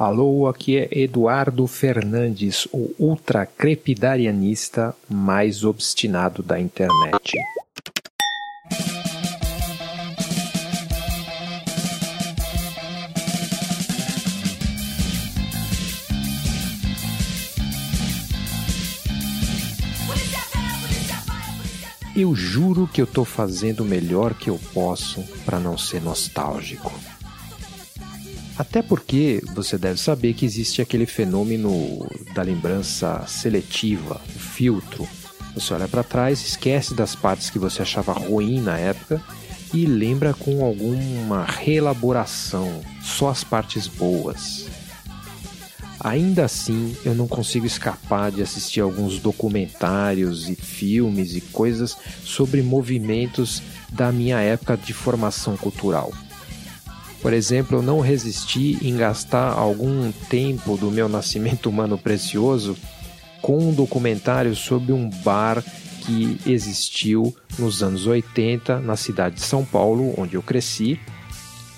Alô, aqui é Eduardo Fernandes, o ultra crepidarianista mais obstinado da internet. Eu juro que eu tô fazendo o melhor que eu posso para não ser nostálgico. Até porque você deve saber que existe aquele fenômeno da lembrança seletiva, o filtro. Você olha para trás, esquece das partes que você achava ruim na época e lembra com alguma reelaboração, só as partes boas. Ainda assim, eu não consigo escapar de assistir alguns documentários e filmes e coisas sobre movimentos da minha época de formação cultural. Por exemplo, eu não resisti em gastar algum tempo do meu nascimento humano precioso com um documentário sobre um bar que existiu nos anos 80 na cidade de São Paulo, onde eu cresci.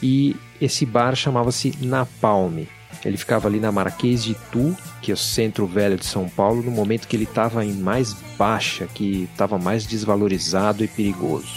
E esse bar chamava-se Napalm. Ele ficava ali na Marquês de Tu, que é o centro velho de São Paulo, no momento que ele estava em mais baixa, que estava mais desvalorizado e perigoso.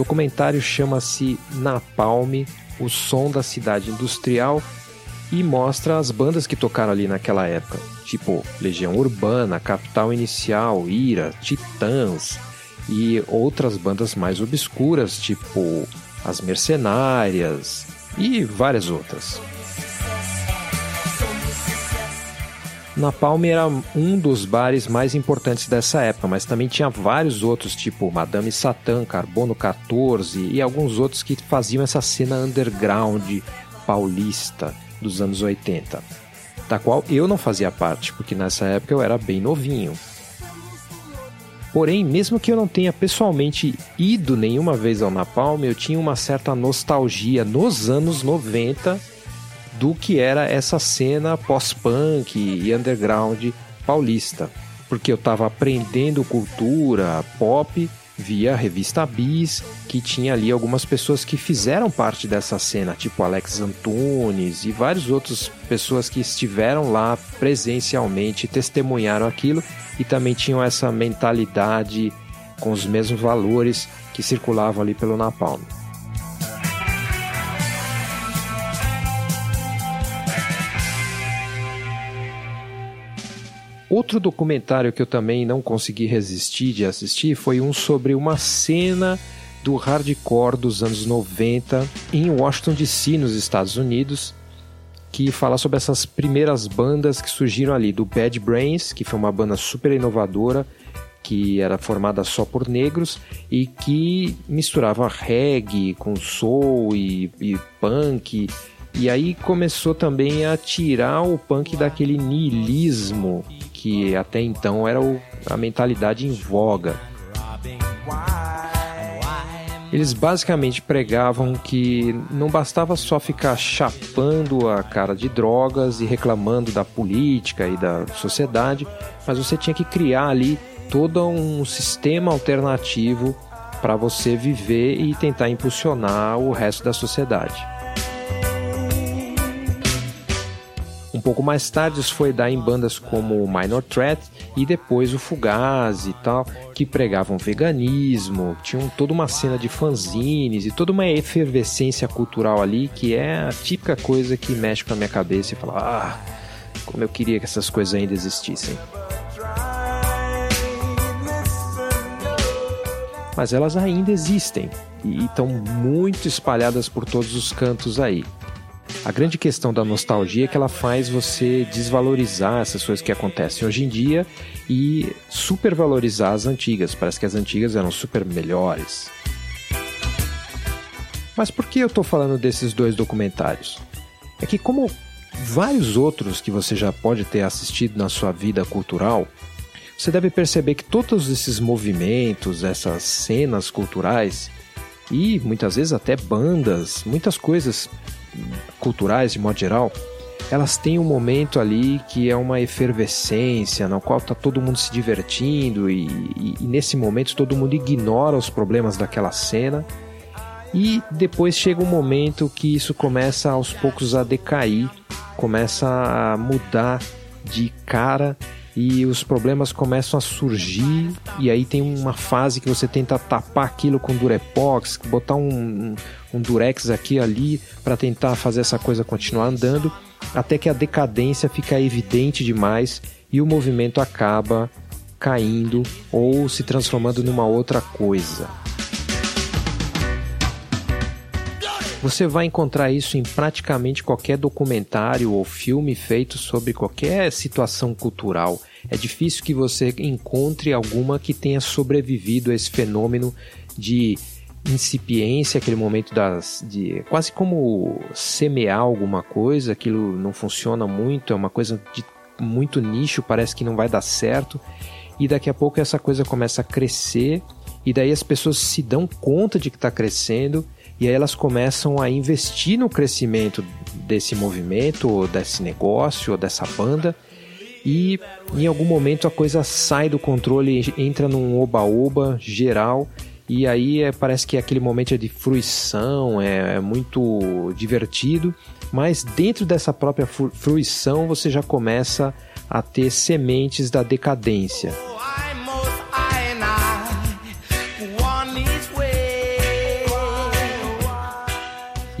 Documentário chama-se Napalm, o som da cidade industrial e mostra as bandas que tocaram ali naquela época, tipo Legião Urbana, Capital Inicial, Ira, Titãs e outras bandas mais obscuras, tipo As Mercenárias e várias outras. Napalm era um dos bares mais importantes dessa época, mas também tinha vários outros, tipo Madame Satã, Carbono 14 e alguns outros que faziam essa cena underground paulista dos anos 80, da qual eu não fazia parte, porque nessa época eu era bem novinho. Porém, mesmo que eu não tenha pessoalmente ido nenhuma vez ao Napalm, eu tinha uma certa nostalgia nos anos 90 do que era essa cena pós-punk e underground paulista. Porque eu estava aprendendo cultura pop via a revista Bis, que tinha ali algumas pessoas que fizeram parte dessa cena, tipo Alex Antunes e várias outras pessoas que estiveram lá presencialmente, testemunharam aquilo e também tinham essa mentalidade com os mesmos valores que circulavam ali pelo Napalm. Outro documentário que eu também não consegui resistir de assistir foi um sobre uma cena do hardcore dos anos 90 em Washington DC, nos Estados Unidos, que fala sobre essas primeiras bandas que surgiram ali, do Bad Brains, que foi uma banda super inovadora, que era formada só por negros e que misturava reggae com soul e, e punk. E aí começou também a tirar o punk daquele niilismo que até então era o, a mentalidade em voga. Eles basicamente pregavam que não bastava só ficar chapando a cara de drogas e reclamando da política e da sociedade, mas você tinha que criar ali todo um sistema alternativo para você viver e tentar impulsionar o resto da sociedade. Um pouco mais tarde isso foi dar em bandas como Minor Threat e depois o Fugaz e tal, que pregavam veganismo, tinham toda uma cena de fanzines e toda uma efervescência cultural ali que é a típica coisa que mexe com a minha cabeça e fala: "Ah, como eu queria que essas coisas ainda existissem". Mas elas ainda existem e estão muito espalhadas por todos os cantos aí. A grande questão da nostalgia é que ela faz você desvalorizar essas coisas que acontecem hoje em dia e supervalorizar as antigas. Parece que as antigas eram super melhores. Mas por que eu estou falando desses dois documentários? É que, como vários outros que você já pode ter assistido na sua vida cultural, você deve perceber que todos esses movimentos, essas cenas culturais e muitas vezes até bandas, muitas coisas culturais de modo geral, elas têm um momento ali que é uma efervescência, na qual está todo mundo se divertindo e, e, e, nesse momento todo mundo ignora os problemas daquela cena. E depois chega um momento que isso começa aos poucos a decair, começa a mudar de cara e os problemas começam a surgir e aí tem uma fase que você tenta tapar aquilo com durepox, botar um, um durex aqui ali para tentar fazer essa coisa continuar andando, até que a decadência fica evidente demais e o movimento acaba caindo ou se transformando numa outra coisa. Você vai encontrar isso em praticamente qualquer documentário ou filme feito sobre qualquer situação cultural. É difícil que você encontre alguma que tenha sobrevivido a esse fenômeno de incipiência, aquele momento das de quase como semear alguma coisa, aquilo não funciona muito, é uma coisa de muito nicho, parece que não vai dar certo. E daqui a pouco essa coisa começa a crescer e daí as pessoas se dão conta de que está crescendo e aí elas começam a investir no crescimento desse movimento, ou desse negócio, ou dessa banda. E em algum momento a coisa sai do controle, entra num oba-oba geral. E aí é, parece que aquele momento é de fruição, é, é muito divertido. Mas dentro dessa própria fruição você já começa a ter sementes da decadência.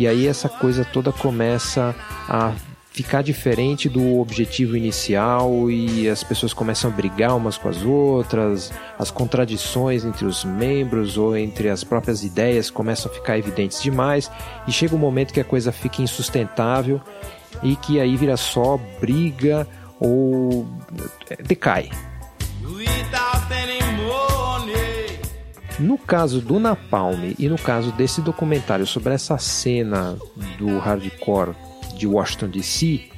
E aí essa coisa toda começa a ficar diferente do objetivo inicial e as pessoas começam a brigar umas com as outras, as contradições entre os membros ou entre as próprias ideias começam a ficar evidentes demais e chega um momento que a coisa fica insustentável e que aí vira só briga ou decai. No caso do Napalm e no caso desse documentário sobre essa cena do hardcore de Washington DC,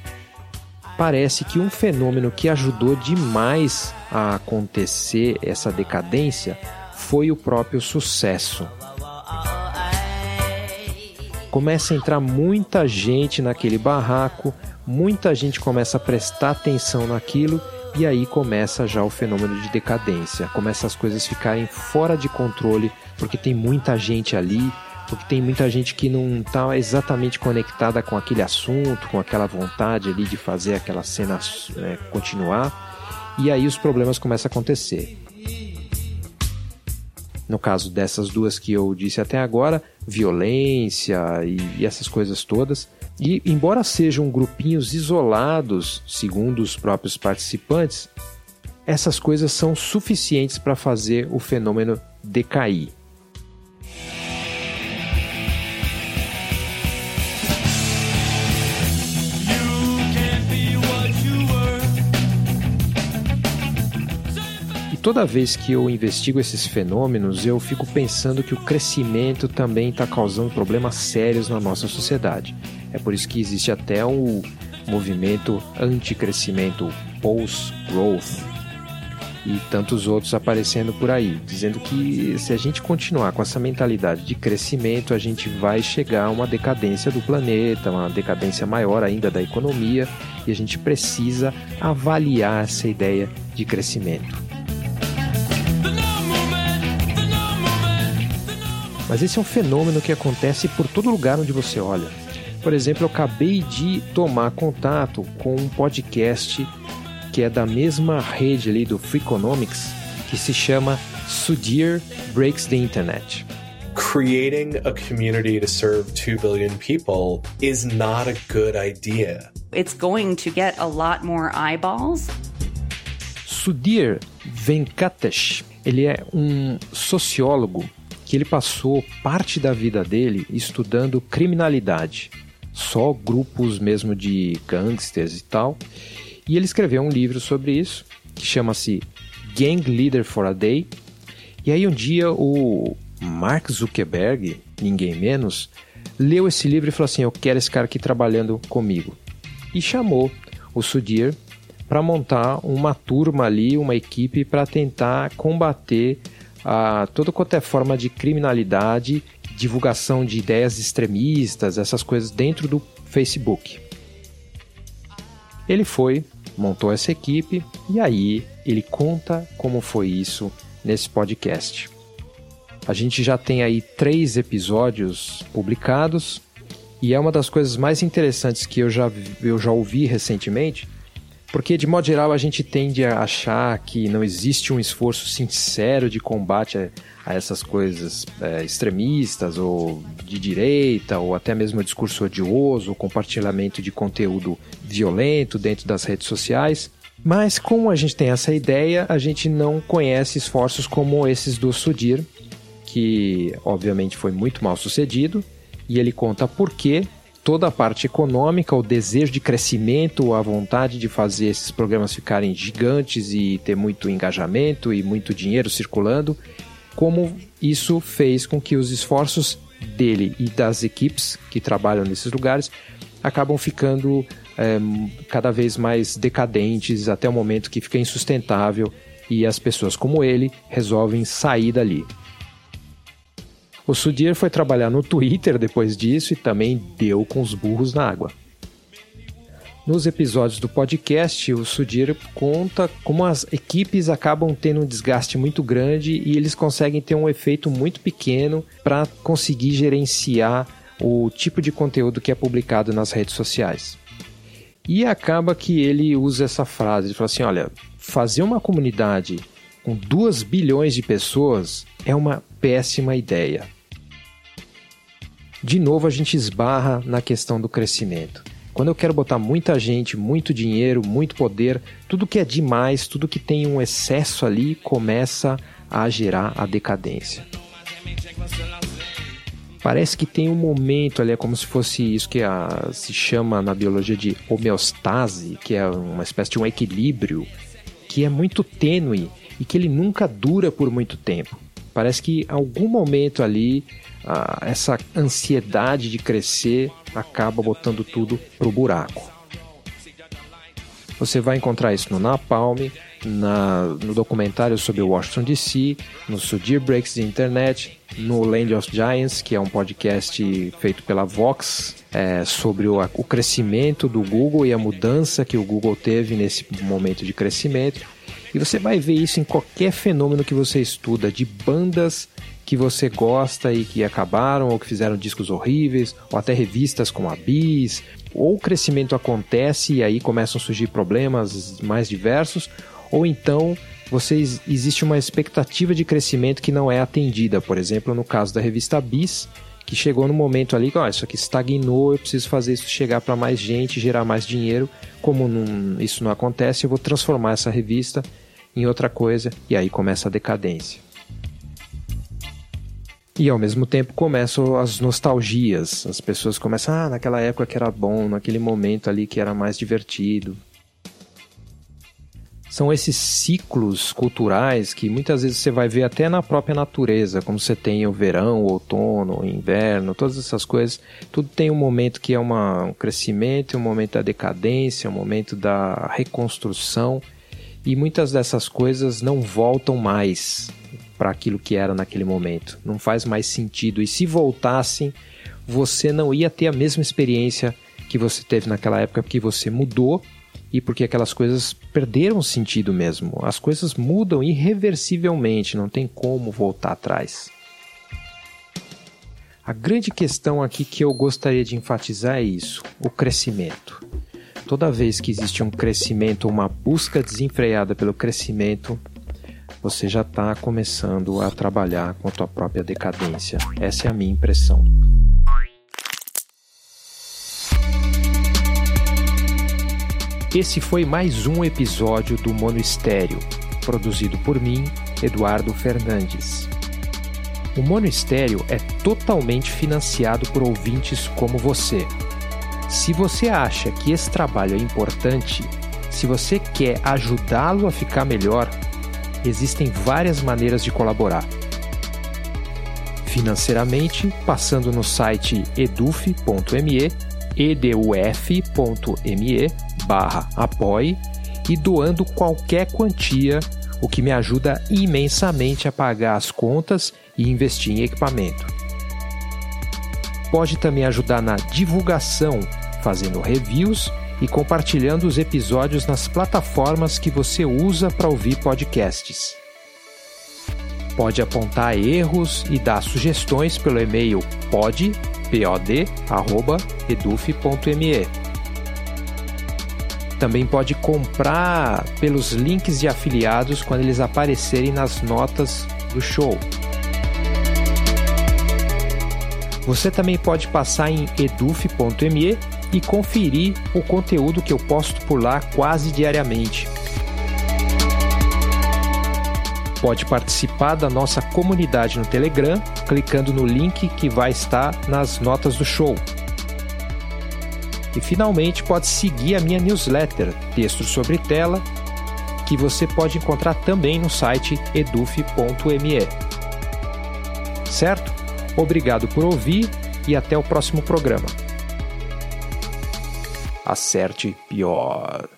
parece que um fenômeno que ajudou demais a acontecer essa decadência foi o próprio sucesso. Começa a entrar muita gente naquele barraco, muita gente começa a prestar atenção naquilo e aí começa já o fenômeno de decadência. Começa as coisas ficarem fora de controle, porque tem muita gente ali, porque tem muita gente que não está exatamente conectada com aquele assunto, com aquela vontade ali de fazer aquela cena né, continuar. E aí os problemas começam a acontecer. No caso dessas duas que eu disse até agora, violência e, e essas coisas todas. E, embora sejam grupinhos isolados, segundo os próprios participantes, essas coisas são suficientes para fazer o fenômeno decair. E toda vez que eu investigo esses fenômenos, eu fico pensando que o crescimento também está causando problemas sérios na nossa sociedade. É por isso que existe até o movimento anti-crescimento, post-growth, e tantos outros aparecendo por aí, dizendo que se a gente continuar com essa mentalidade de crescimento, a gente vai chegar a uma decadência do planeta, uma decadência maior ainda da economia, e a gente precisa avaliar essa ideia de crescimento. Mas esse é um fenômeno que acontece por todo lugar onde você olha. Por exemplo, eu acabei de tomar contato com um podcast que é da mesma rede ali do Freakonomics, que se chama Sudhir Breaks the Internet. Creating a community to serve 2 billion people is not a good idea. It's going to get a lot more eyeballs. Sudhir Venkatesh, ele é um sociólogo que ele passou parte da vida dele estudando criminalidade só grupos mesmo de gangsters e tal. E ele escreveu um livro sobre isso, que chama-se Gang Leader for a Day. E aí um dia o Mark Zuckerberg, ninguém menos, leu esse livro e falou assim: Eu quero esse cara aqui trabalhando comigo. E chamou o Sudhir para montar uma turma ali, uma equipe para tentar combater a toda qualquer é forma de criminalidade divulgação de ideias extremistas, essas coisas dentro do Facebook. Ele foi, montou essa equipe e aí ele conta como foi isso nesse podcast. A gente já tem aí três episódios publicados e é uma das coisas mais interessantes que eu já, eu já ouvi recentemente, porque de modo geral a gente tende a achar que não existe um esforço sincero de combate a, a essas coisas é, extremistas ou de direita ou até mesmo discurso odioso, compartilhamento de conteúdo violento dentro das redes sociais. Mas como a gente tem essa ideia, a gente não conhece esforços como esses do Sudir, que obviamente foi muito mal sucedido, e ele conta por que toda a parte econômica, o desejo de crescimento, a vontade de fazer esses programas ficarem gigantes e ter muito engajamento e muito dinheiro circulando, como isso fez com que os esforços dele e das equipes que trabalham nesses lugares acabam ficando é, cada vez mais decadentes até o momento que fica insustentável e as pessoas como ele resolvem sair dali. O Sudir foi trabalhar no Twitter depois disso e também deu com os burros na água. Nos episódios do podcast, o Sudir conta como as equipes acabam tendo um desgaste muito grande e eles conseguem ter um efeito muito pequeno para conseguir gerenciar o tipo de conteúdo que é publicado nas redes sociais. E acaba que ele usa essa frase, ele fala assim, olha, fazer uma comunidade com 2 bilhões de pessoas é uma péssima ideia. De novo a gente esbarra na questão do crescimento. Quando eu quero botar muita gente, muito dinheiro, muito poder, tudo que é demais, tudo que tem um excesso ali começa a gerar a decadência. Parece que tem um momento ali, é como se fosse isso que a, se chama na biologia de homeostase, que é uma espécie de um equilíbrio, que é muito tênue e que ele nunca dura por muito tempo. Parece que em algum momento ali, essa ansiedade de crescer acaba botando tudo pro buraco. Você vai encontrar isso no Napalm, na, no documentário sobre Washington DC, no Sudir Breaks de Internet, no Land of Giants, que é um podcast feito pela Vox é, sobre o, o crescimento do Google e a mudança que o Google teve nesse momento de crescimento. E você vai ver isso em qualquer fenômeno que você estuda, de bandas que você gosta e que acabaram ou que fizeram discos horríveis, ou até revistas como a Bis, ou o crescimento acontece e aí começam a surgir problemas mais diversos, ou então você, existe uma expectativa de crescimento que não é atendida. Por exemplo, no caso da revista Bis, que chegou no momento ali que oh, isso aqui estagnou, eu preciso fazer isso chegar para mais gente, gerar mais dinheiro. Como não, isso não acontece, eu vou transformar essa revista em outra coisa e aí começa a decadência. E ao mesmo tempo começam as nostalgias. As pessoas começam, ah, naquela época que era bom, naquele momento ali que era mais divertido. São esses ciclos culturais que muitas vezes você vai ver até na própria natureza, como você tem o verão, o outono, o inverno, todas essas coisas. Tudo tem um momento que é uma, um crescimento, um momento da decadência, um momento da reconstrução. E muitas dessas coisas não voltam mais para aquilo que era naquele momento. Não faz mais sentido. E se voltassem, você não ia ter a mesma experiência que você teve naquela época, porque você mudou e porque aquelas coisas perderam sentido mesmo. As coisas mudam irreversivelmente, não tem como voltar atrás. A grande questão aqui que eu gostaria de enfatizar é isso: o crescimento. Toda vez que existe um crescimento, uma busca desenfreada pelo crescimento, você já está começando a trabalhar com a tua própria decadência. Essa é a minha impressão. Esse foi mais um episódio do Mono Estéreo, produzido por mim, Eduardo Fernandes. O Mono Estéreo é totalmente financiado por ouvintes como você. Se você acha que esse trabalho é importante, se você quer ajudá-lo a ficar melhor, existem várias maneiras de colaborar. Financeiramente, passando no site eduf.me, eduf.me barra apoie e doando qualquer quantia, o que me ajuda imensamente a pagar as contas e investir em equipamento. Pode também ajudar na divulgação, fazendo reviews e compartilhando os episódios nas plataformas que você usa para ouvir podcasts. Pode apontar erros e dar sugestões pelo e-mail pod, pod, arroba, eduf.me. Também pode comprar pelos links de afiliados quando eles aparecerem nas notas do show. Você também pode passar em eduf.me e conferir o conteúdo que eu posto por lá quase diariamente. Pode participar da nossa comunidade no Telegram clicando no link que vai estar nas notas do show. E finalmente pode seguir a minha newsletter, Texto sobre Tela, que você pode encontrar também no site eduf.me. Certo? Obrigado por ouvir e até o próximo programa. Acerte pior.